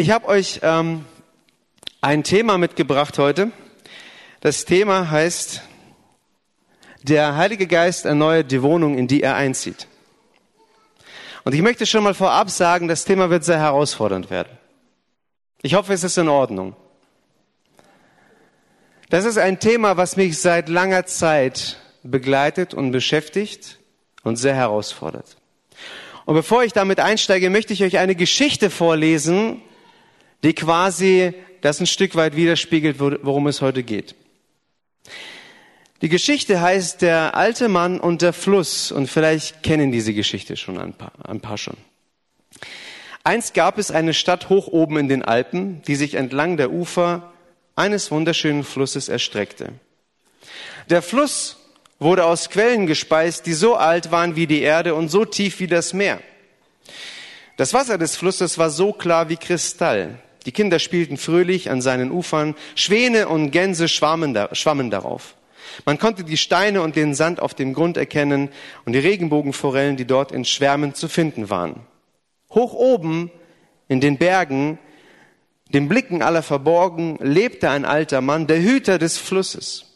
Ich habe euch ähm, ein Thema mitgebracht heute. Das Thema heißt, der Heilige Geist erneuert die Wohnung, in die er einzieht. Und ich möchte schon mal vorab sagen, das Thema wird sehr herausfordernd werden. Ich hoffe, es ist in Ordnung. Das ist ein Thema, was mich seit langer Zeit begleitet und beschäftigt und sehr herausfordert. Und bevor ich damit einsteige, möchte ich euch eine Geschichte vorlesen, die quasi das ein Stück weit widerspiegelt, worum es heute geht. Die Geschichte heißt Der alte Mann und der Fluss und vielleicht kennen diese Geschichte schon ein paar, ein paar schon. Einst gab es eine Stadt hoch oben in den Alpen, die sich entlang der Ufer eines wunderschönen Flusses erstreckte. Der Fluss wurde aus Quellen gespeist, die so alt waren wie die Erde und so tief wie das Meer. Das Wasser des Flusses war so klar wie Kristall. Die Kinder spielten fröhlich an seinen Ufern, Schwäne und Gänse schwammen, da, schwammen darauf. Man konnte die Steine und den Sand auf dem Grund erkennen und die Regenbogenforellen, die dort in Schwärmen zu finden waren. Hoch oben in den Bergen, den Blicken aller verborgen, lebte ein alter Mann, der Hüter des Flusses.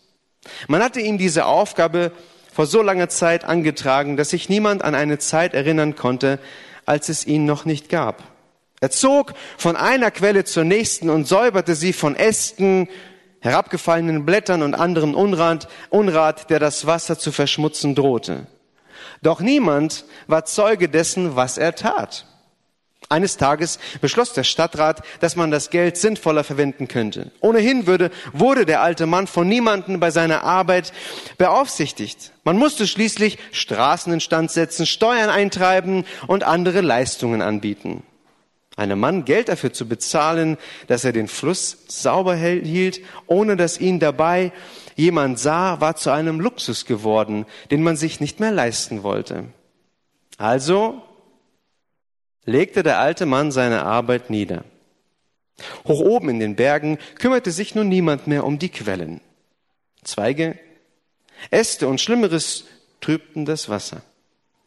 Man hatte ihm diese Aufgabe vor so langer Zeit angetragen, dass sich niemand an eine Zeit erinnern konnte, als es ihn noch nicht gab. Er zog von einer Quelle zur nächsten und säuberte sie von Ästen, herabgefallenen Blättern und anderem Unrat, Unrat, der das Wasser zu verschmutzen drohte. Doch niemand war Zeuge dessen, was er tat. Eines Tages beschloss der Stadtrat, dass man das Geld sinnvoller verwenden könnte. Ohnehin würde, wurde der alte Mann von niemandem bei seiner Arbeit beaufsichtigt. Man musste schließlich Straßen instand setzen, Steuern eintreiben und andere Leistungen anbieten. Einem Mann Geld dafür zu bezahlen, dass er den Fluss sauber hielt, ohne dass ihn dabei jemand sah, war zu einem Luxus geworden, den man sich nicht mehr leisten wollte. Also legte der alte Mann seine Arbeit nieder. Hoch oben in den Bergen kümmerte sich nun niemand mehr um die Quellen. Zweige, Äste und Schlimmeres trübten das Wasser.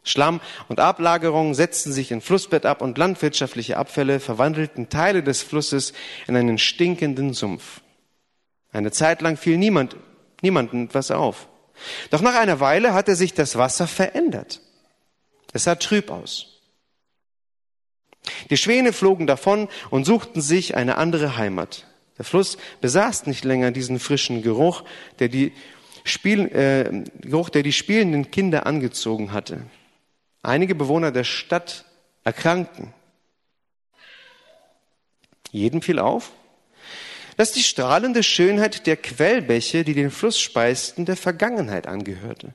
Schlamm und Ablagerung setzten sich im Flussbett ab und landwirtschaftliche Abfälle verwandelten Teile des Flusses in einen stinkenden Sumpf. Eine Zeit lang fiel niemand, niemandem etwas auf. Doch nach einer Weile hatte sich das Wasser verändert. Es sah trüb aus. Die Schwäne flogen davon und suchten sich eine andere Heimat. Der Fluss besaß nicht länger diesen frischen Geruch, der die, Spiel, äh, Geruch, der die spielenden Kinder angezogen hatte. Einige Bewohner der Stadt erkrankten. Jedem fiel auf, dass die strahlende Schönheit der Quellbäche, die den Fluss speisten, der Vergangenheit angehörte.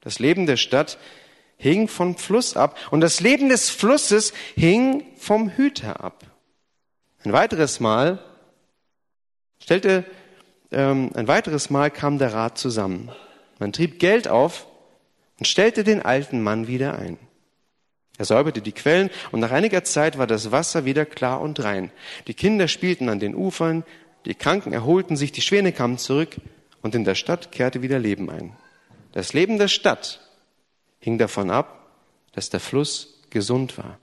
Das Leben der Stadt hing vom Fluss ab und das Leben des Flusses hing vom Hüter ab. Ein weiteres Mal stellte, ähm, ein weiteres Mal kam der Rat zusammen. Man trieb Geld auf und stellte den alten Mann wieder ein. Er säuberte die Quellen und nach einiger Zeit war das Wasser wieder klar und rein. Die Kinder spielten an den Ufern, die Kranken erholten sich, die Schwäne kamen zurück und in der Stadt kehrte wieder Leben ein. Das Leben der Stadt hing davon ab, dass der Fluss gesund war.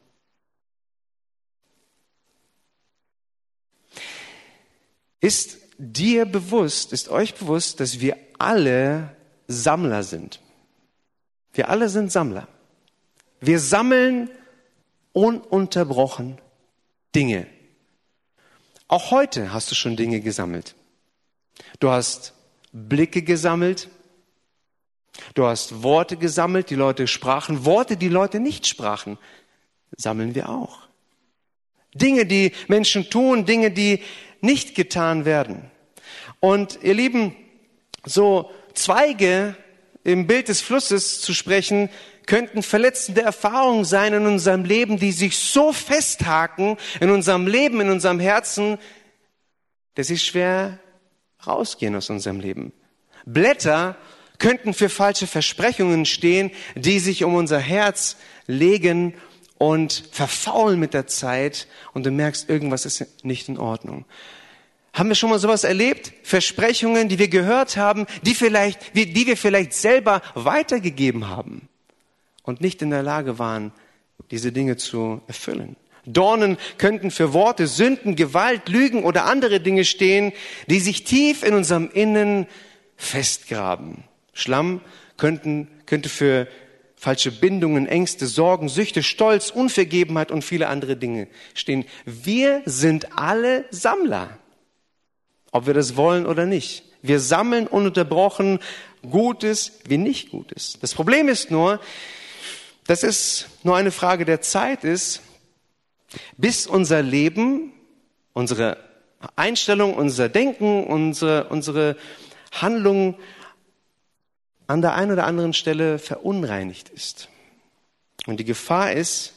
Ist dir bewusst, ist euch bewusst, dass wir alle Sammler sind? Wir alle sind Sammler. Wir sammeln ununterbrochen Dinge. Auch heute hast du schon Dinge gesammelt. Du hast Blicke gesammelt, Du hast Worte gesammelt, die Leute sprachen, Worte, die Leute nicht sprachen, sammeln wir auch. Dinge, die Menschen tun, Dinge, die nicht getan werden. Und ihr Lieben, so Zweige im Bild des Flusses zu sprechen, könnten verletzende Erfahrungen sein in unserem Leben, die sich so festhaken in unserem Leben, in unserem Herzen, dass sie schwer rausgehen aus unserem Leben. Blätter könnten für falsche Versprechungen stehen, die sich um unser Herz legen und verfaulen mit der Zeit und du merkst, irgendwas ist nicht in Ordnung. Haben wir schon mal sowas erlebt? Versprechungen, die wir gehört haben, die vielleicht, die wir vielleicht selber weitergegeben haben und nicht in der Lage waren, diese Dinge zu erfüllen. Dornen könnten für Worte, Sünden, Gewalt, Lügen oder andere Dinge stehen, die sich tief in unserem Innen festgraben. Schlamm könnten, könnte für falsche Bindungen, Ängste, Sorgen, Süchte, Stolz, Unvergebenheit und viele andere Dinge stehen. Wir sind alle Sammler, ob wir das wollen oder nicht. Wir sammeln ununterbrochen Gutes wie nicht Gutes. Das Problem ist nur, dass es nur eine Frage der Zeit ist, bis unser Leben, unsere Einstellung, unser Denken, unsere, unsere Handlung an der einen oder anderen Stelle verunreinigt ist. Und die Gefahr ist,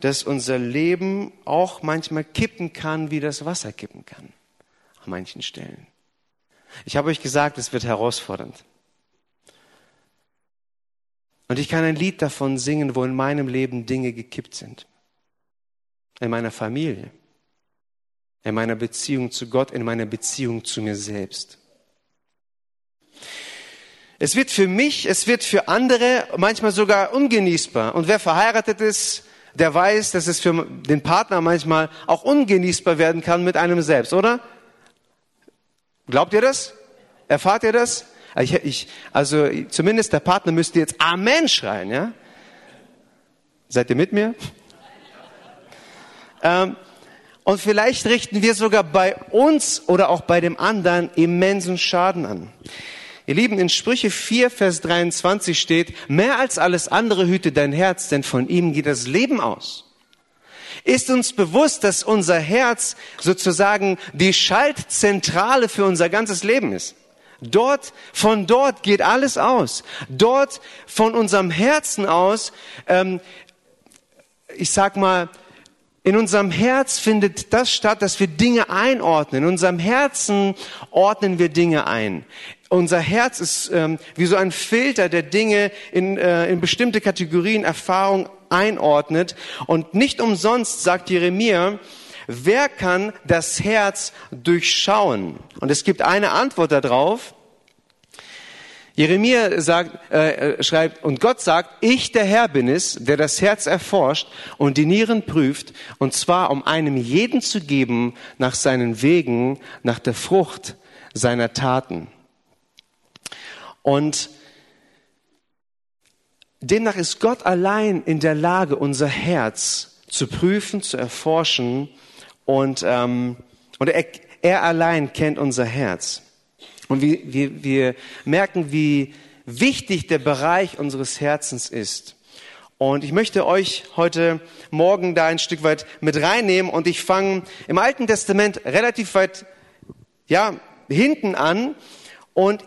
dass unser Leben auch manchmal kippen kann, wie das Wasser kippen kann. An manchen Stellen. Ich habe euch gesagt, es wird herausfordernd. Und ich kann ein Lied davon singen, wo in meinem Leben Dinge gekippt sind. In meiner Familie, in meiner Beziehung zu Gott, in meiner Beziehung zu mir selbst. Es wird für mich, es wird für andere manchmal sogar ungenießbar. Und wer verheiratet ist, der weiß, dass es für den Partner manchmal auch ungenießbar werden kann mit einem selbst, oder? Glaubt ihr das? Erfahrt ihr das? Ich, ich, also zumindest der Partner müsste jetzt Amen schreien, ja? Seid ihr mit mir? Ähm, und vielleicht richten wir sogar bei uns oder auch bei dem anderen immensen Schaden an. Ihr Lieben, in Sprüche 4, Vers 23 steht, mehr als alles andere hüte dein Herz, denn von ihm geht das Leben aus. Ist uns bewusst, dass unser Herz sozusagen die Schaltzentrale für unser ganzes Leben ist? Dort, von dort geht alles aus. Dort, von unserem Herzen aus, ähm, ich sag mal, in unserem Herz findet das statt, dass wir Dinge einordnen. In unserem Herzen ordnen wir Dinge ein. Unser Herz ist ähm, wie so ein Filter, der Dinge in, äh, in bestimmte Kategorien Erfahrung einordnet. Und nicht umsonst sagt Jeremia, wer kann das Herz durchschauen? Und es gibt eine Antwort darauf. Jeremia sagt, äh, äh, schreibt, und Gott sagt, ich der Herr bin es, der das Herz erforscht und die Nieren prüft, und zwar um einem jeden zu geben nach seinen Wegen, nach der Frucht seiner Taten. Und demnach ist Gott allein in der Lage, unser Herz zu prüfen, zu erforschen, und, ähm, und er, er allein kennt unser Herz. Und wir, wir, wir merken, wie wichtig der Bereich unseres Herzens ist. Und ich möchte euch heute Morgen da ein Stück weit mit reinnehmen und ich fange im Alten Testament relativ weit, ja, hinten an und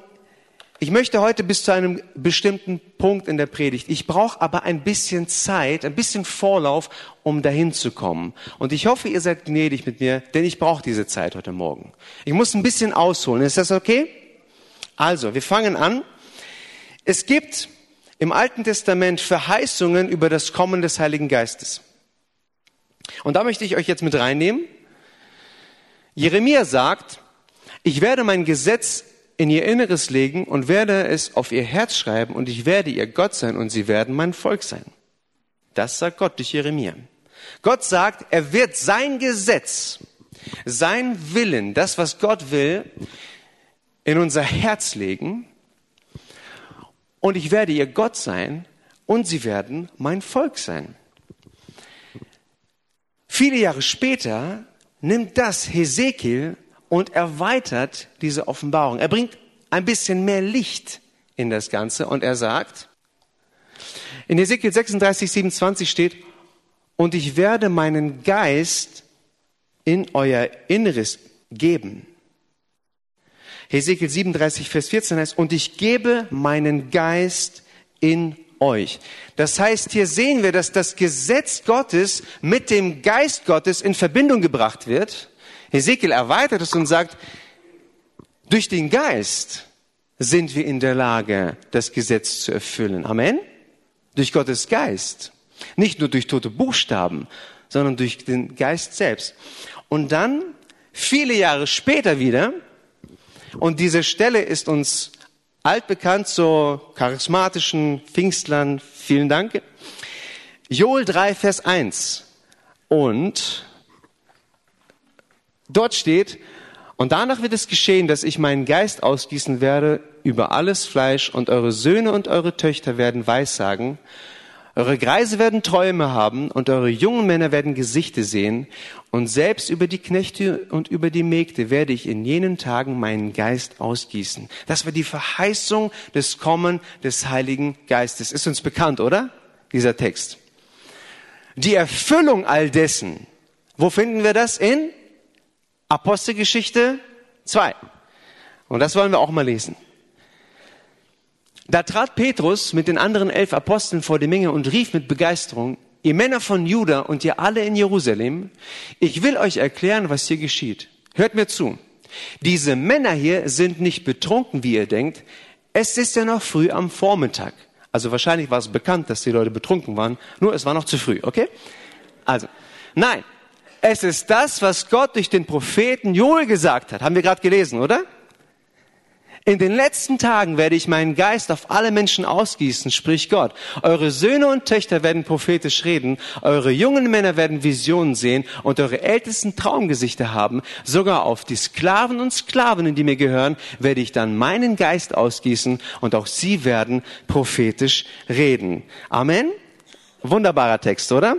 ich möchte heute bis zu einem bestimmten Punkt in der Predigt. Ich brauche aber ein bisschen Zeit, ein bisschen Vorlauf, um dahin zu kommen. Und ich hoffe, ihr seid gnädig mit mir, denn ich brauche diese Zeit heute Morgen. Ich muss ein bisschen ausholen. Ist das okay? Also, wir fangen an. Es gibt im Alten Testament Verheißungen über das Kommen des Heiligen Geistes. Und da möchte ich euch jetzt mit reinnehmen. Jeremia sagt, ich werde mein Gesetz in ihr Inneres legen und werde es auf ihr Herz schreiben und ich werde ihr Gott sein und sie werden mein Volk sein. Das sagt Gott durch Jeremia. Gott sagt, er wird sein Gesetz, sein Willen, das, was Gott will, in unser Herz legen und ich werde ihr Gott sein und sie werden mein Volk sein. Viele Jahre später nimmt das Hesekiel und erweitert diese Offenbarung. Er bringt ein bisschen mehr Licht in das Ganze und er sagt, in Ezekiel 36, 27 steht, und ich werde meinen Geist in euer Inneres geben. Hesekiel 37, Vers 14 heißt, und ich gebe meinen Geist in euch. Das heißt, hier sehen wir, dass das Gesetz Gottes mit dem Geist Gottes in Verbindung gebracht wird. Ezekiel erweitert es und sagt, durch den Geist sind wir in der Lage, das Gesetz zu erfüllen. Amen? Durch Gottes Geist. Nicht nur durch tote Buchstaben, sondern durch den Geist selbst. Und dann, viele Jahre später wieder, und diese Stelle ist uns altbekannt, so charismatischen Pfingstlern, vielen Dank. Joel 3, Vers 1. Und dort steht, und danach wird es geschehen, dass ich meinen Geist ausgießen werde über alles Fleisch und eure Söhne und eure Töchter werden Weissagen. Eure Greise werden Träume haben und eure jungen Männer werden Gesichte sehen. Und selbst über die Knechte und über die Mägde werde ich in jenen Tagen meinen Geist ausgießen. Das war die Verheißung des Kommen des Heiligen Geistes. Ist uns bekannt, oder? Dieser Text. Die Erfüllung all dessen. Wo finden wir das? In Apostelgeschichte 2. Und das wollen wir auch mal lesen. Da trat Petrus mit den anderen elf Aposteln vor die Menge und rief mit Begeisterung, ihr Männer von Juda und ihr alle in Jerusalem, ich will euch erklären, was hier geschieht. Hört mir zu. Diese Männer hier sind nicht betrunken, wie ihr denkt. Es ist ja noch früh am Vormittag. Also wahrscheinlich war es bekannt, dass die Leute betrunken waren, nur es war noch zu früh, okay? Also, nein, es ist das, was Gott durch den Propheten Joel gesagt hat. Haben wir gerade gelesen, oder? In den letzten Tagen werde ich meinen Geist auf alle Menschen ausgießen, spricht Gott. Eure Söhne und Töchter werden prophetisch reden, eure jungen Männer werden Visionen sehen und eure ältesten Traumgesichter haben. Sogar auf die Sklaven und Sklavinnen, die mir gehören, werde ich dann meinen Geist ausgießen und auch sie werden prophetisch reden. Amen. Wunderbarer Text, oder?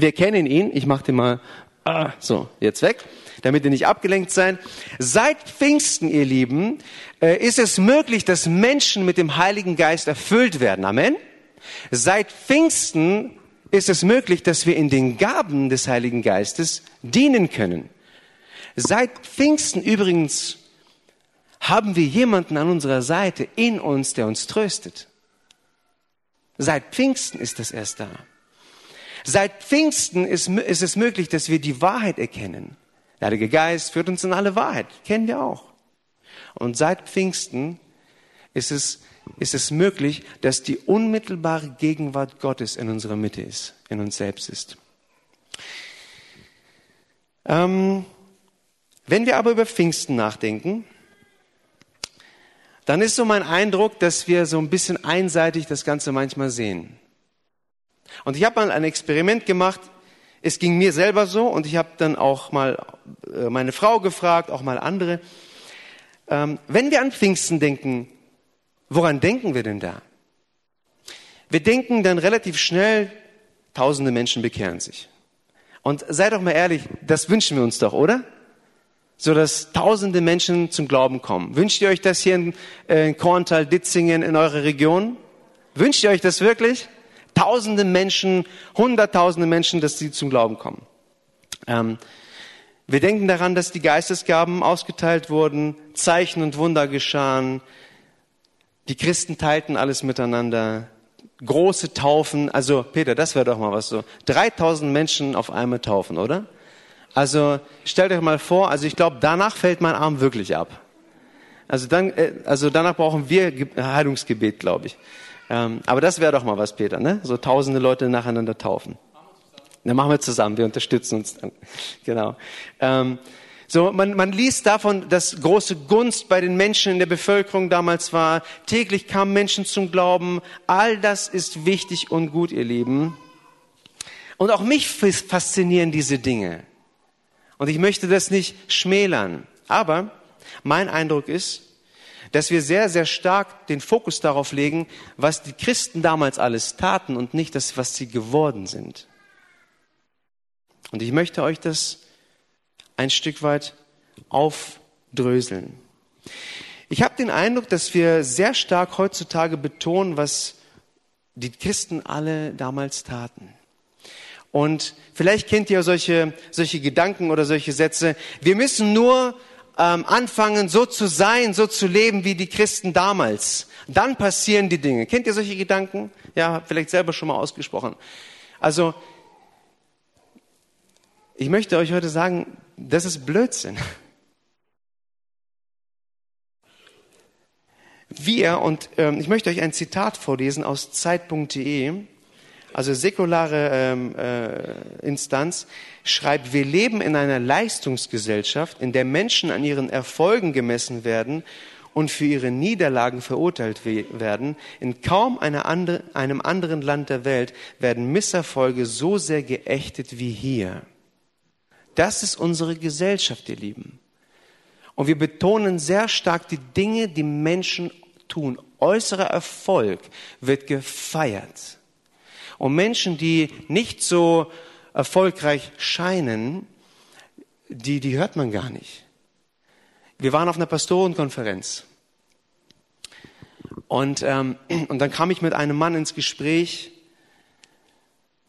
Wir kennen ihn. Ich mache den mal ah, so jetzt weg, damit ihr nicht abgelenkt seid. Seit Pfingsten, ihr Lieben, äh, ist es möglich, dass Menschen mit dem Heiligen Geist erfüllt werden. Amen. Seit Pfingsten ist es möglich, dass wir in den Gaben des Heiligen Geistes dienen können. Seit Pfingsten übrigens haben wir jemanden an unserer Seite in uns, der uns tröstet. Seit Pfingsten ist das erst da. Seit Pfingsten ist, ist es möglich, dass wir die Wahrheit erkennen. Der Heilige Geist führt uns in alle Wahrheit. Kennen wir auch. Und seit Pfingsten ist es, ist es möglich, dass die unmittelbare Gegenwart Gottes in unserer Mitte ist, in uns selbst ist. Ähm, wenn wir aber über Pfingsten nachdenken, dann ist so mein Eindruck, dass wir so ein bisschen einseitig das Ganze manchmal sehen. Und ich habe mal ein Experiment gemacht. Es ging mir selber so und ich habe dann auch mal äh, meine Frau gefragt, auch mal andere. Ähm, wenn wir an Pfingsten denken, woran denken wir denn da? Wir denken dann relativ schnell, tausende Menschen bekehren sich. Und seid doch mal ehrlich, das wünschen wir uns doch, oder? So dass tausende Menschen zum Glauben kommen. Wünscht ihr euch das hier in, äh, in Korntal, Ditzingen, in eurer Region? Wünscht ihr euch das wirklich? Tausende Menschen, Hunderttausende Menschen, dass sie zum Glauben kommen. Ähm, wir denken daran, dass die Geistesgaben ausgeteilt wurden, Zeichen und Wunder geschahen, die Christen teilten alles miteinander, große Taufen, also Peter, das wäre doch mal was so, 3000 Menschen auf einmal taufen, oder? Also stellt euch mal vor, also ich glaube, danach fällt mein Arm wirklich ab. Also dann, äh, also danach brauchen wir Heilungsgebet, glaube ich. Ähm, aber das wäre doch mal was, Peter, ne? So tausende Leute nacheinander taufen. Dann machen wir zusammen, wir unterstützen uns dann. Genau. Ähm, so, man, man liest davon, dass große Gunst bei den Menschen in der Bevölkerung damals war. Täglich kamen Menschen zum Glauben. All das ist wichtig und gut, ihr Lieben. Und auch mich faszinieren diese Dinge. Und ich möchte das nicht schmälern. Aber mein Eindruck ist, dass wir sehr, sehr stark den Fokus darauf legen, was die Christen damals alles taten und nicht das, was sie geworden sind. Und ich möchte euch das ein Stück weit aufdröseln. Ich habe den Eindruck, dass wir sehr stark heutzutage betonen, was die Christen alle damals taten. Und vielleicht kennt ihr solche, solche Gedanken oder solche Sätze. Wir müssen nur ähm, anfangen, so zu sein, so zu leben wie die Christen damals. Dann passieren die Dinge. Kennt ihr solche Gedanken? Ja, vielleicht selber schon mal ausgesprochen. Also ich möchte euch heute sagen, das ist Blödsinn. Wir, und ähm, ich möchte euch ein Zitat vorlesen aus Zeit.de, also säkulare ähm, äh, Instanz, schreibt, wir leben in einer Leistungsgesellschaft, in der Menschen an ihren Erfolgen gemessen werden und für ihre Niederlagen verurteilt werden. In kaum andere, einem anderen Land der Welt werden Misserfolge so sehr geächtet wie hier. Das ist unsere Gesellschaft, ihr Lieben. Und wir betonen sehr stark die Dinge, die Menschen tun. Äußerer Erfolg wird gefeiert. Und Menschen, die nicht so erfolgreich scheinen, die, die hört man gar nicht. Wir waren auf einer Pastorenkonferenz. Und, ähm, und dann kam ich mit einem Mann ins Gespräch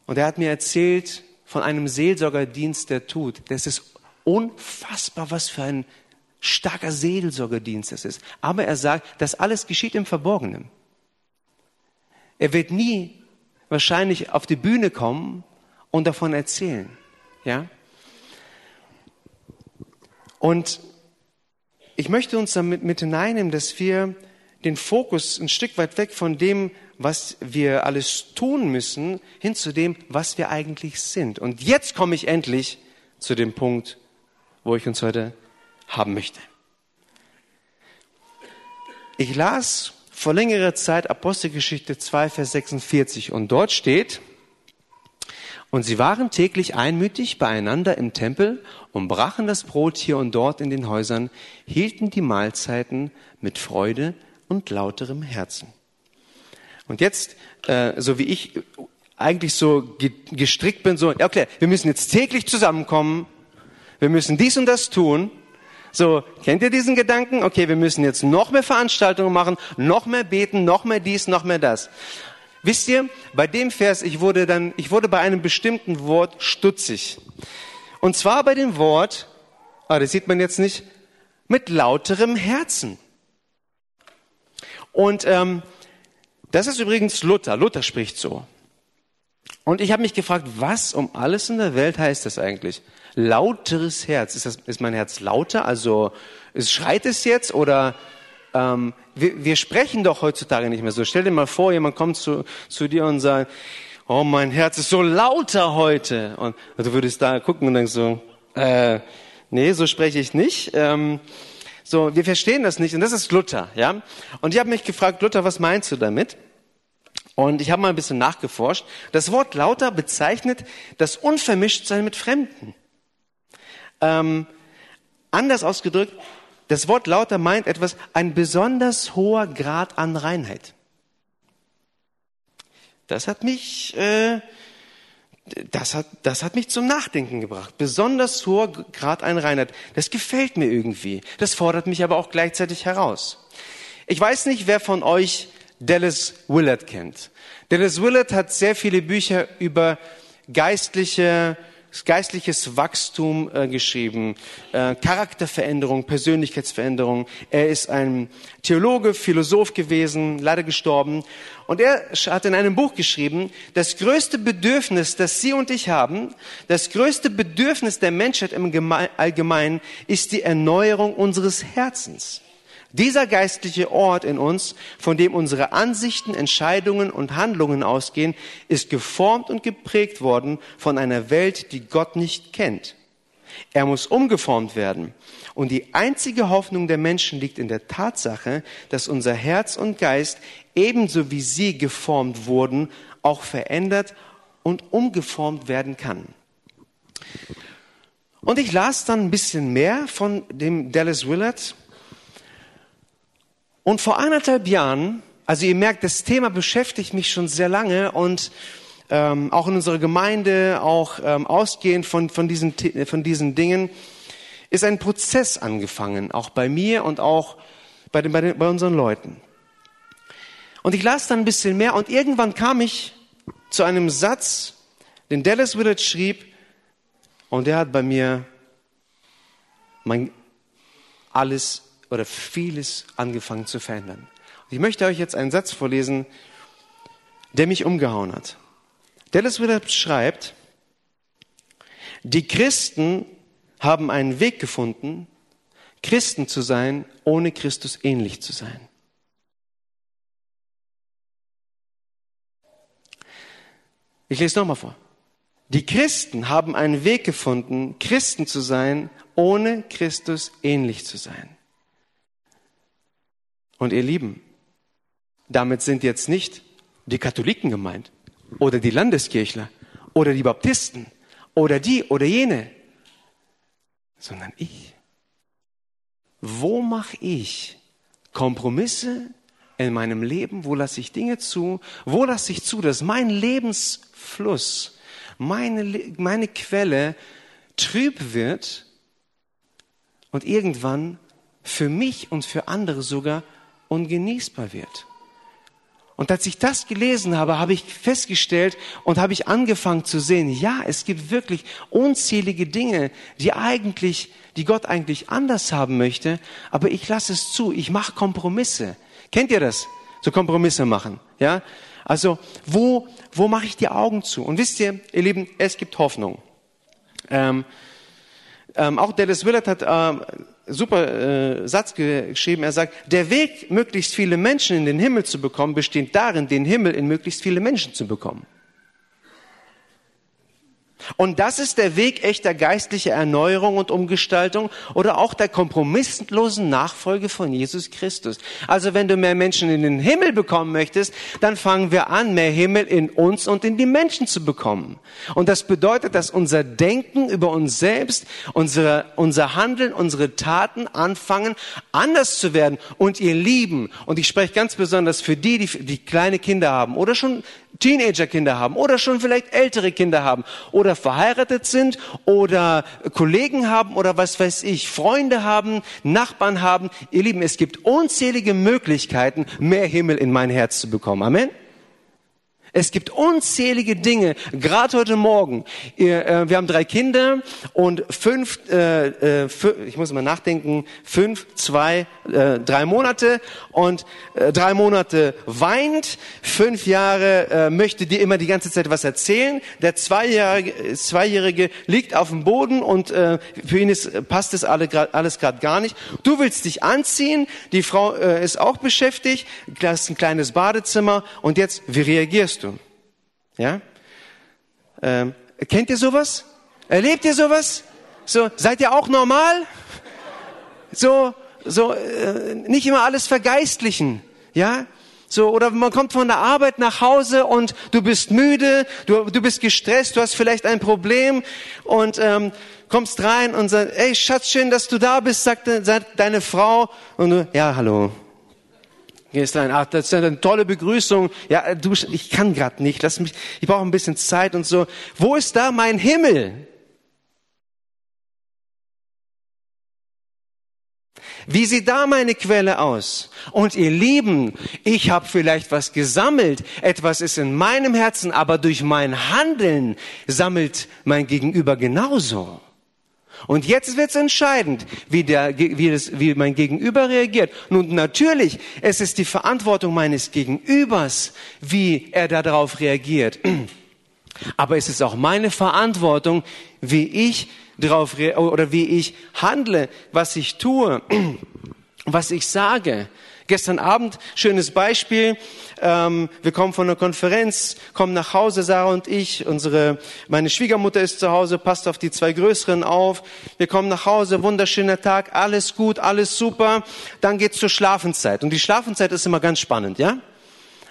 und er hat mir erzählt von einem Seelsorgerdienst, der tut. Das ist unfassbar, was für ein starker Seelsorgerdienst das ist. Aber er sagt, das alles geschieht im Verborgenen. Er wird nie wahrscheinlich auf die Bühne kommen und davon erzählen. Ja? Und ich möchte uns damit mit hineinnehmen, dass wir den Fokus ein Stück weit weg von dem, was wir alles tun müssen, hin zu dem, was wir eigentlich sind. Und jetzt komme ich endlich zu dem Punkt, wo ich uns heute haben möchte. Ich las vor längerer Zeit Apostelgeschichte 2, Vers 46 und dort steht, und sie waren täglich einmütig beieinander im Tempel und brachen das Brot hier und dort in den Häusern, hielten die Mahlzeiten mit Freude und lauterem Herzen. Und jetzt, äh, so wie ich eigentlich so gestrickt bin, so, okay, wir müssen jetzt täglich zusammenkommen, wir müssen dies und das tun. So, kennt ihr diesen Gedanken? Okay, wir müssen jetzt noch mehr Veranstaltungen machen, noch mehr beten, noch mehr dies, noch mehr das. Wisst ihr, bei dem Vers, ich wurde dann, ich wurde bei einem bestimmten Wort stutzig. Und zwar bei dem Wort, ah, das sieht man jetzt nicht, mit lauterem Herzen. Und ähm, das ist übrigens Luther. Luther spricht so. Und ich habe mich gefragt, was um alles in der Welt heißt das eigentlich? Lauteres Herz. Ist, das, ist mein Herz lauter? Also es schreit es jetzt oder ähm, wir, wir sprechen doch heutzutage nicht mehr so. Stell dir mal vor, jemand kommt zu, zu dir und sagt, oh, mein Herz ist so lauter heute. Und du würdest da gucken und denkst so, äh, nee, so spreche ich nicht. Ähm, so, wir verstehen das nicht und das ist Luther, ja. Und ich habe mich gefragt, Luther, was meinst du damit? Und ich habe mal ein bisschen nachgeforscht. Das Wort lauter bezeichnet das Unvermischtsein mit Fremden. Ähm, anders ausgedrückt, das Wort lauter meint etwas, ein besonders hoher Grad an Reinheit. Das hat mich, äh, das hat, das hat mich zum Nachdenken gebracht. Besonders hoher Grad an Reinheit. Das gefällt mir irgendwie. Das fordert mich aber auch gleichzeitig heraus. Ich weiß nicht, wer von euch Dallas Willard kennt. Dallas Willard hat sehr viele Bücher über geistliche geistliches Wachstum äh, geschrieben, äh, Charakterveränderung, Persönlichkeitsveränderung. Er ist ein Theologe, Philosoph gewesen, leider gestorben. Und er hat in einem Buch geschrieben, das größte Bedürfnis, das Sie und ich haben, das größte Bedürfnis der Menschheit im Allgemeinen ist die Erneuerung unseres Herzens. Dieser geistliche Ort in uns, von dem unsere Ansichten, Entscheidungen und Handlungen ausgehen, ist geformt und geprägt worden von einer Welt, die Gott nicht kennt. Er muss umgeformt werden. Und die einzige Hoffnung der Menschen liegt in der Tatsache, dass unser Herz und Geist ebenso wie sie geformt wurden, auch verändert und umgeformt werden kann. Und ich las dann ein bisschen mehr von dem Dallas Willard und vor anderthalb Jahren, also ihr merkt, das Thema beschäftigt mich schon sehr lange und ähm, auch in unserer Gemeinde, auch ähm, ausgehend von, von, diesen, von diesen Dingen, ist ein Prozess angefangen, auch bei mir und auch bei, den, bei, den, bei unseren Leuten. Und ich las dann ein bisschen mehr und irgendwann kam ich zu einem Satz, den Dallas Willard schrieb, und der hat bei mir mein alles oder vieles angefangen zu verändern. Und ich möchte euch jetzt einen Satz vorlesen, der mich umgehauen hat. Dallas Willard schreibt, die Christen haben einen Weg gefunden, Christen zu sein, ohne Christus ähnlich zu sein. Ich lese nochmal vor. Die Christen haben einen Weg gefunden, Christen zu sein, ohne Christus ähnlich zu sein. Und ihr Lieben, damit sind jetzt nicht die Katholiken gemeint oder die Landeskirchler oder die Baptisten oder die oder jene, sondern ich. Wo mache ich Kompromisse in meinem Leben? Wo lasse ich Dinge zu? Wo lasse ich zu, dass mein Lebensfluss, meine, meine Quelle trüb wird und irgendwann für mich und für andere sogar ungenießbar wird? Und als ich das gelesen habe, habe ich festgestellt und habe ich angefangen zu sehen, ja, es gibt wirklich unzählige Dinge, die eigentlich, die Gott eigentlich anders haben möchte, aber ich lasse es zu, ich mache Kompromisse. Kennt ihr das? So Kompromisse machen, ja? Also, wo, wo mache ich die Augen zu? Und wisst ihr, ihr Lieben, es gibt Hoffnung. Ähm, ähm, auch Dallas Willard hat ähm, super äh, Satz geschrieben. Er sagt, der Weg, möglichst viele Menschen in den Himmel zu bekommen, besteht darin, den Himmel in möglichst viele Menschen zu bekommen. Und das ist der Weg echter geistlicher Erneuerung und Umgestaltung oder auch der kompromisslosen Nachfolge von Jesus Christus. Also wenn du mehr Menschen in den Himmel bekommen möchtest, dann fangen wir an, mehr Himmel in uns und in die Menschen zu bekommen. Und das bedeutet, dass unser Denken über uns selbst, unsere, unser Handeln, unsere Taten anfangen, anders zu werden. Und ihr Lieben, und ich spreche ganz besonders für die, die, die kleine Kinder haben oder schon Teenagerkinder haben oder schon vielleicht ältere Kinder haben oder verheiratet sind oder Kollegen haben oder was weiß ich, Freunde haben, Nachbarn haben. Ihr Lieben, es gibt unzählige Möglichkeiten, mehr Himmel in mein Herz zu bekommen. Amen. Es gibt unzählige Dinge, gerade heute Morgen. Äh, wir haben drei Kinder und fünf, äh, äh, ich muss mal nachdenken, fünf, zwei, drei Monate und drei Monate weint, fünf Jahre möchte dir immer die ganze Zeit was erzählen. Der Zweijährige, Zweijährige liegt auf dem Boden und für ihn ist, passt das alles gerade gar nicht. Du willst dich anziehen, die Frau ist auch beschäftigt, das ist ein kleines Badezimmer und jetzt, wie reagierst du? Ja? Ähm, kennt ihr sowas? Erlebt ihr sowas? So, seid ihr auch normal? So, so, äh, nicht immer alles vergeistlichen. Ja? So, oder man kommt von der Arbeit nach Hause und du bist müde, du, du bist gestresst, du hast vielleicht ein Problem und ähm, kommst rein und sagst, ey Schatz, schön, dass du da bist, sagt, sagt deine Frau und du, ja, hallo, Gehst rein, ach, das ist eine tolle Begrüßung. Ja, du, ich kann gerade nicht. Lass mich, ich brauche ein bisschen Zeit und so. Wo ist da mein Himmel? Wie sieht da meine Quelle aus? Und ihr Lieben, ich habe vielleicht was gesammelt, etwas ist in meinem Herzen, aber durch mein Handeln sammelt mein Gegenüber genauso. Und jetzt wird es entscheidend, wie, der, wie, das, wie mein Gegenüber reagiert. Nun natürlich, es ist die Verantwortung meines Gegenübers, wie er darauf reagiert. Aber es ist auch meine Verantwortung, wie ich darauf oder wie ich handle, was ich tue, was ich sage. Gestern Abend, schönes Beispiel. Ähm, wir kommen von einer Konferenz, kommen nach Hause, Sarah und ich. Unsere, meine Schwiegermutter ist zu Hause, passt auf die zwei Größeren auf. Wir kommen nach Hause, wunderschöner Tag, alles gut, alles super. Dann geht's zur Schlafenszeit. Und die Schlafenszeit ist immer ganz spannend, ja?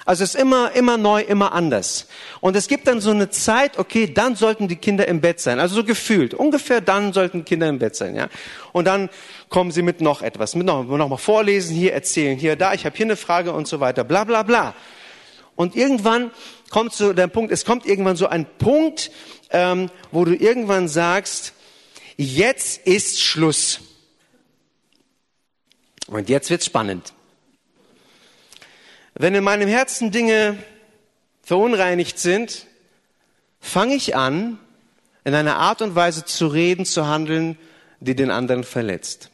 Also es ist immer, immer neu, immer anders. Und es gibt dann so eine Zeit, okay, dann sollten die Kinder im Bett sein. Also so gefühlt. Ungefähr dann sollten Kinder im Bett sein, ja. Und dann kommen sie mit noch etwas, mit noch, noch mal vorlesen, hier erzählen, hier, da, ich habe hier eine Frage und so weiter, bla, bla, bla. Und irgendwann kommt so der Punkt, es kommt irgendwann so ein Punkt, ähm, wo du irgendwann sagst, jetzt ist Schluss. Und jetzt wird's spannend. Wenn in meinem Herzen Dinge verunreinigt sind, fange ich an, in einer Art und Weise zu reden, zu handeln, die den anderen verletzt.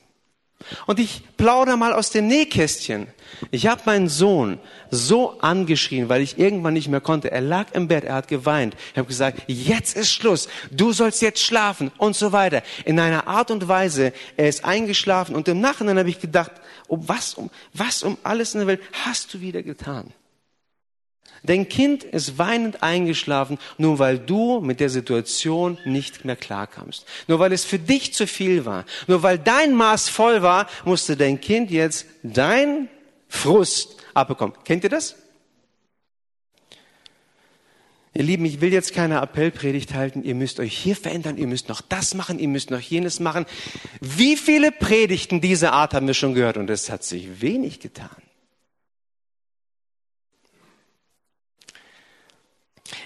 Und ich plaudere mal aus dem Nähkästchen. Ich habe meinen Sohn so angeschrien, weil ich irgendwann nicht mehr konnte. Er lag im Bett, er hat geweint. Ich habe gesagt, jetzt ist Schluss, du sollst jetzt schlafen und so weiter. In einer Art und Weise, er ist eingeschlafen und im Nachhinein habe ich gedacht, um was um was um alles in der Welt hast du wieder getan? Dein Kind ist weinend eingeschlafen, nur weil du mit der Situation nicht mehr klarkamst. Nur weil es für dich zu viel war. Nur weil dein Maß voll war, musste dein Kind jetzt dein Frust abbekommt. Kennt ihr das? Ihr Lieben, ich will jetzt keine Appellpredigt halten. Ihr müsst euch hier verändern. Ihr müsst noch das machen. Ihr müsst noch jenes machen. Wie viele Predigten dieser Art haben wir schon gehört? Und es hat sich wenig getan.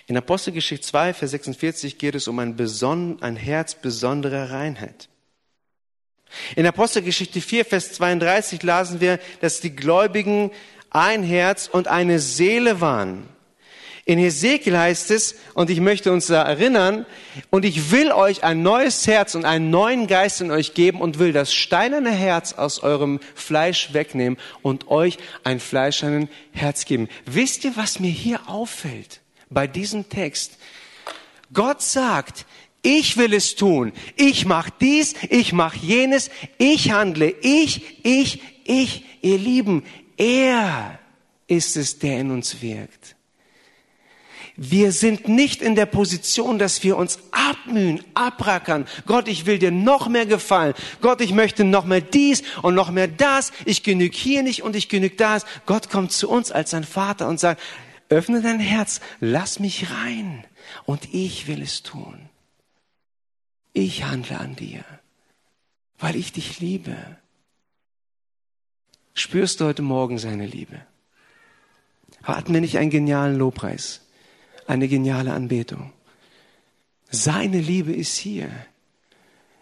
In Apostelgeschichte 2, Vers 46 geht es um ein, Beson ein Herz besonderer Reinheit. In Apostelgeschichte 4, Vers 32 lasen wir, dass die Gläubigen ein Herz und eine Seele waren. In Hesekiel heißt es, und ich möchte uns da erinnern, und ich will euch ein neues Herz und einen neuen Geist in euch geben und will das steinerne Herz aus eurem Fleisch wegnehmen und euch ein fleischernen Herz geben. Wisst ihr, was mir hier auffällt bei diesem Text? Gott sagt, ich will es tun. Ich mache dies, ich mache jenes, ich handle, ich, ich, ich, ihr Lieben, er ist es, der in uns wirkt. Wir sind nicht in der Position, dass wir uns abmühen, abrackern. Gott, ich will dir noch mehr gefallen. Gott, ich möchte noch mehr dies und noch mehr das. Ich genüge hier nicht und ich genüge das. Gott kommt zu uns als sein Vater und sagt, öffne dein Herz, lass mich rein und ich will es tun. Ich handle an dir, weil ich dich liebe. Spürst du heute Morgen seine Liebe? Hatten wir nicht einen genialen Lobpreis? eine geniale Anbetung. Seine Liebe ist hier.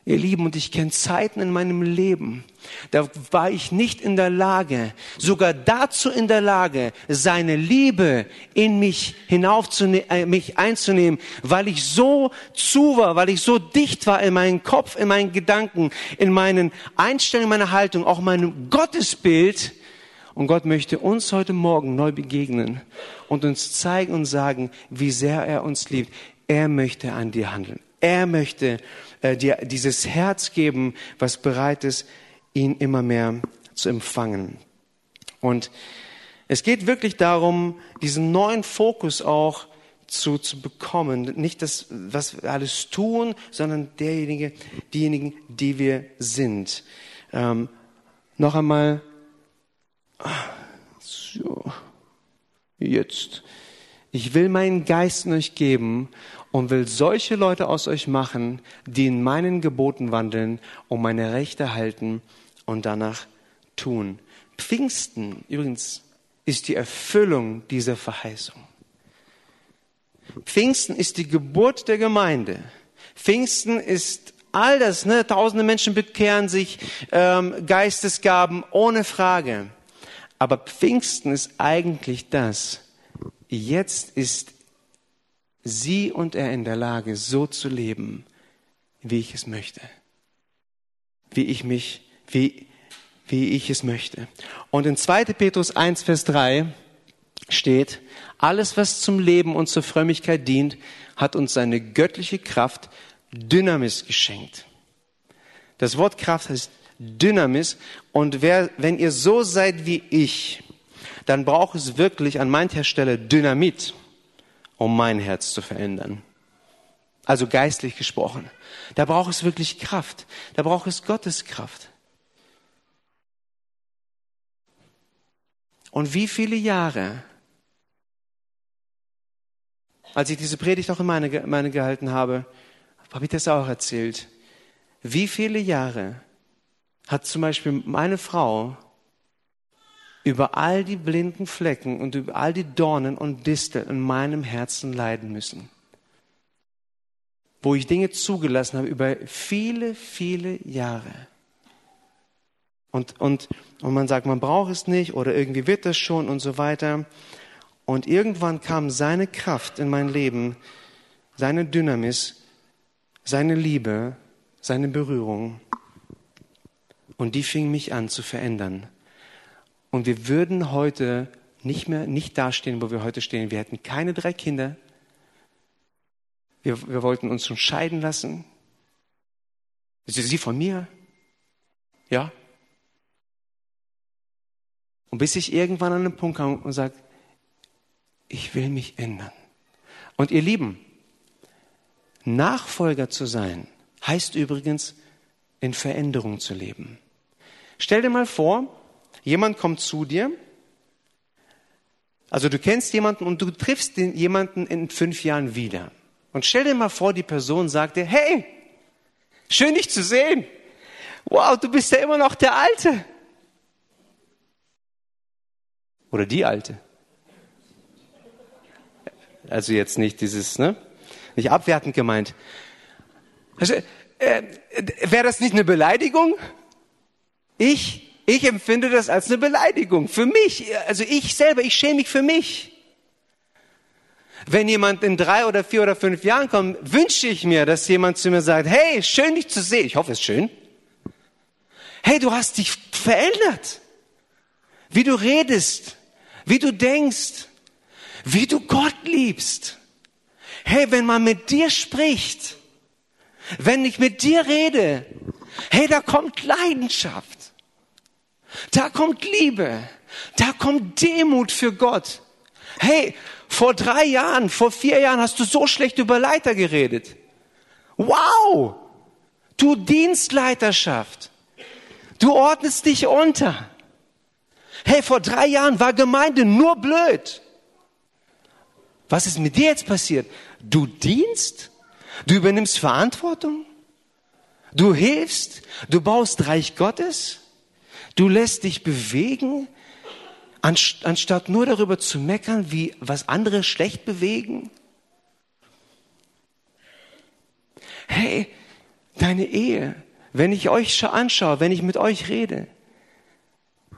Ihr Lieben, und ich kenne Zeiten in meinem Leben, da war ich nicht in der Lage, sogar dazu in der Lage, seine Liebe in mich hinaufzunehmen, äh, mich einzunehmen, weil ich so zu war, weil ich so dicht war in meinem Kopf, in meinen Gedanken, in meinen Einstellungen, meiner Haltung, auch meinem Gottesbild, und Gott möchte uns heute Morgen neu begegnen und uns zeigen und sagen, wie sehr er uns liebt. Er möchte an dir handeln. Er möchte äh, dir dieses Herz geben, was bereit ist, ihn immer mehr zu empfangen. Und es geht wirklich darum, diesen neuen Fokus auch zu, zu bekommen. Nicht das, was wir alles tun, sondern derjenige, diejenigen, die wir sind. Ähm, noch einmal so, jetzt. Ich will meinen Geist in euch geben und will solche Leute aus euch machen, die in meinen Geboten wandeln und meine Rechte halten und danach tun. Pfingsten übrigens ist die Erfüllung dieser Verheißung. Pfingsten ist die Geburt der Gemeinde. Pfingsten ist all das, ne? Tausende Menschen bekehren sich, ähm, Geistesgaben ohne Frage. Aber Pfingsten ist eigentlich das. Jetzt ist sie und er in der Lage, so zu leben, wie ich es möchte. Wie ich mich, wie, wie ich es möchte. Und in 2. Petrus 1, Vers 3 steht, alles, was zum Leben und zur Frömmigkeit dient, hat uns seine göttliche Kraft Dynamis geschenkt. Das Wort Kraft heißt Dynamis. Und wer, wenn ihr so seid wie ich, dann braucht es wirklich an mancher Stelle Dynamit, um mein Herz zu verändern. Also geistlich gesprochen. Da braucht es wirklich Kraft. Da braucht es Gottes Kraft. Und wie viele Jahre, als ich diese Predigt auch in meine, meine gehalten habe, habe ich das auch erzählt. Wie viele Jahre hat zum Beispiel meine Frau über all die blinden Flecken und über all die Dornen und Disteln in meinem Herzen leiden müssen. Wo ich Dinge zugelassen habe über viele, viele Jahre. Und, und, und man sagt, man braucht es nicht oder irgendwie wird das schon und so weiter. Und irgendwann kam seine Kraft in mein Leben, seine Dynamis, seine Liebe, seine Berührung. Und die fing mich an zu verändern. Und wir würden heute nicht mehr, nicht dastehen, wo wir heute stehen. Wir hätten keine drei Kinder. Wir, wir wollten uns schon scheiden lassen. Ist sie von mir? Ja? Und bis ich irgendwann an den Punkt kam und sage, ich will mich ändern. Und ihr Lieben, Nachfolger zu sein, heißt übrigens, in Veränderung zu leben. Stell dir mal vor, jemand kommt zu dir Also du kennst jemanden und du triffst den, jemanden in fünf Jahren wieder. Und stell dir mal vor, die Person sagt dir, hey, schön dich zu sehen. Wow, du bist ja immer noch der Alte. Oder die Alte. Also jetzt nicht dieses, ne? Nicht abwertend gemeint. Also, äh, Wäre das nicht eine Beleidigung? Ich, ich empfinde das als eine Beleidigung. Für mich, also ich selber, ich schäme mich für mich. Wenn jemand in drei oder vier oder fünf Jahren kommt, wünsche ich mir, dass jemand zu mir sagt, hey, schön dich zu sehen. Ich hoffe, es ist schön. Hey, du hast dich verändert. Wie du redest, wie du denkst, wie du Gott liebst. Hey, wenn man mit dir spricht, wenn ich mit dir rede, hey, da kommt Leidenschaft. Da kommt Liebe. Da kommt Demut für Gott. Hey, vor drei Jahren, vor vier Jahren hast du so schlecht über Leiter geredet. Wow! Du Dienstleiterschaft. Du ordnest dich unter. Hey, vor drei Jahren war Gemeinde nur blöd. Was ist mit dir jetzt passiert? Du dienst? Du übernimmst Verantwortung? Du hilfst? Du baust Reich Gottes? Du lässt dich bewegen, anstatt nur darüber zu meckern, wie was andere schlecht bewegen? Hey, deine Ehe, wenn ich euch anschaue, wenn ich mit euch rede,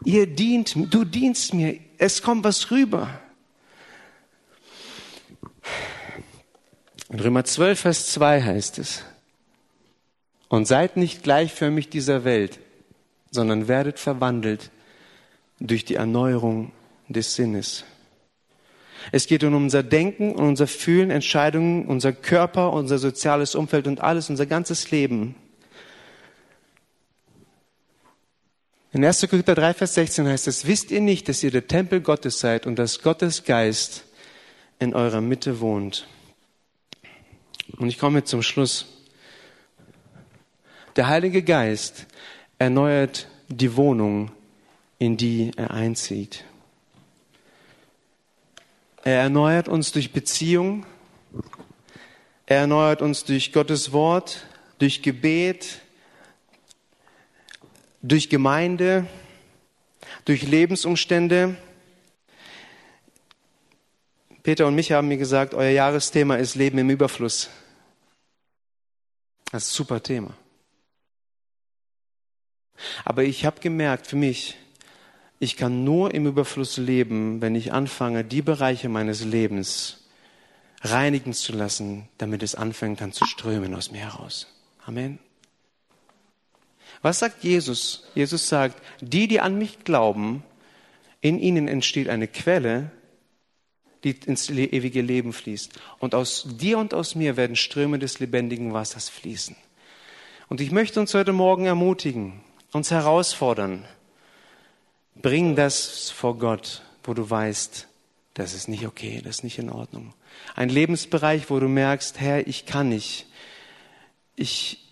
ihr dient, du dienst mir, es kommt was rüber. In Römer 12, Vers 2 heißt es, und seid nicht gleichförmig dieser Welt, sondern werdet verwandelt durch die Erneuerung des Sinnes. Es geht um unser Denken und unser Fühlen, Entscheidungen, unser Körper, unser soziales Umfeld und alles, unser ganzes Leben. In 1. Korinther 3, Vers 16 heißt es, wisst ihr nicht, dass ihr der Tempel Gottes seid und dass Gottes Geist in eurer Mitte wohnt? Und ich komme zum Schluss. Der Heilige Geist erneuert die Wohnung, in die er einzieht. Er erneuert uns durch Beziehung. Er erneuert uns durch Gottes Wort, durch Gebet, durch Gemeinde, durch Lebensumstände. Peter und mich haben mir gesagt, euer Jahresthema ist Leben im Überfluss. Das ist ein super Thema. Aber ich habe gemerkt für mich, ich kann nur im Überfluss leben, wenn ich anfange, die Bereiche meines Lebens reinigen zu lassen, damit es anfängt dann zu strömen aus mir heraus. Amen. Was sagt Jesus? Jesus sagt, die, die an mich glauben, in ihnen entsteht eine Quelle, die ins ewige Leben fließt. Und aus dir und aus mir werden Ströme des lebendigen Wassers fließen. Und ich möchte uns heute Morgen ermutigen, uns herausfordern, bring das vor Gott, wo du weißt, das ist nicht okay, das ist nicht in Ordnung. Ein Lebensbereich, wo du merkst, Herr, ich kann nicht. Ich,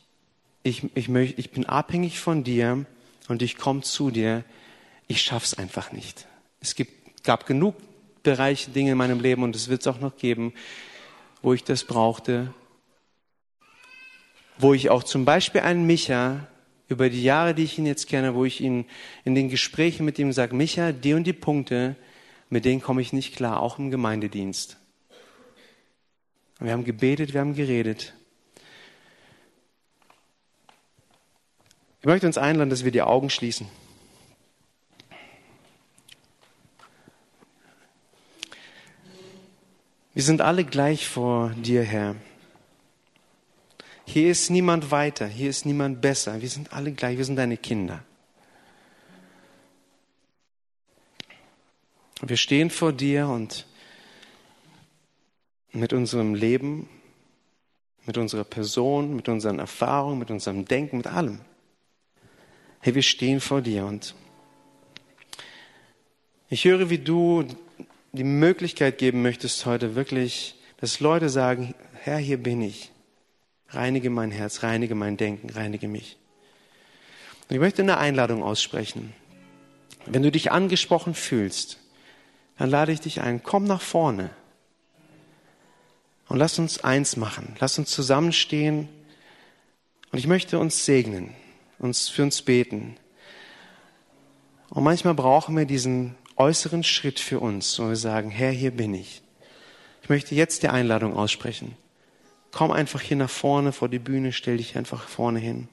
ich, ich, möchte, ich bin abhängig von dir und ich komme zu dir. Ich schaff's einfach nicht. Es gibt, gab genug Bereiche, Dinge in meinem Leben und es wird es auch noch geben, wo ich das brauchte, wo ich auch zum Beispiel einen Micha über die Jahre, die ich ihn jetzt kenne, wo ich ihn in den Gesprächen mit ihm sage, Micha, die und die Punkte, mit denen komme ich nicht klar, auch im Gemeindedienst. Wir haben gebetet, wir haben geredet. Ich möchte uns einladen, dass wir die Augen schließen. Wir sind alle gleich vor dir, Herr. Hier ist niemand weiter, hier ist niemand besser. Wir sind alle gleich, wir sind deine Kinder. Wir stehen vor dir und mit unserem Leben, mit unserer Person, mit unseren Erfahrungen, mit unserem Denken, mit allem. Hey, wir stehen vor dir und ich höre, wie du die Möglichkeit geben möchtest heute wirklich, dass Leute sagen, Herr, hier bin ich. Reinige mein Herz, reinige mein Denken, reinige mich. Und ich möchte eine Einladung aussprechen. Wenn du dich angesprochen fühlst, dann lade ich dich ein, komm nach vorne. Und lass uns eins machen. Lass uns zusammenstehen. Und ich möchte uns segnen, uns für uns beten. Und manchmal brauchen wir diesen äußeren Schritt für uns, wo wir sagen, Herr, hier bin ich. Ich möchte jetzt die Einladung aussprechen. Komm einfach hier nach vorne vor die Bühne, stell dich einfach vorne hin.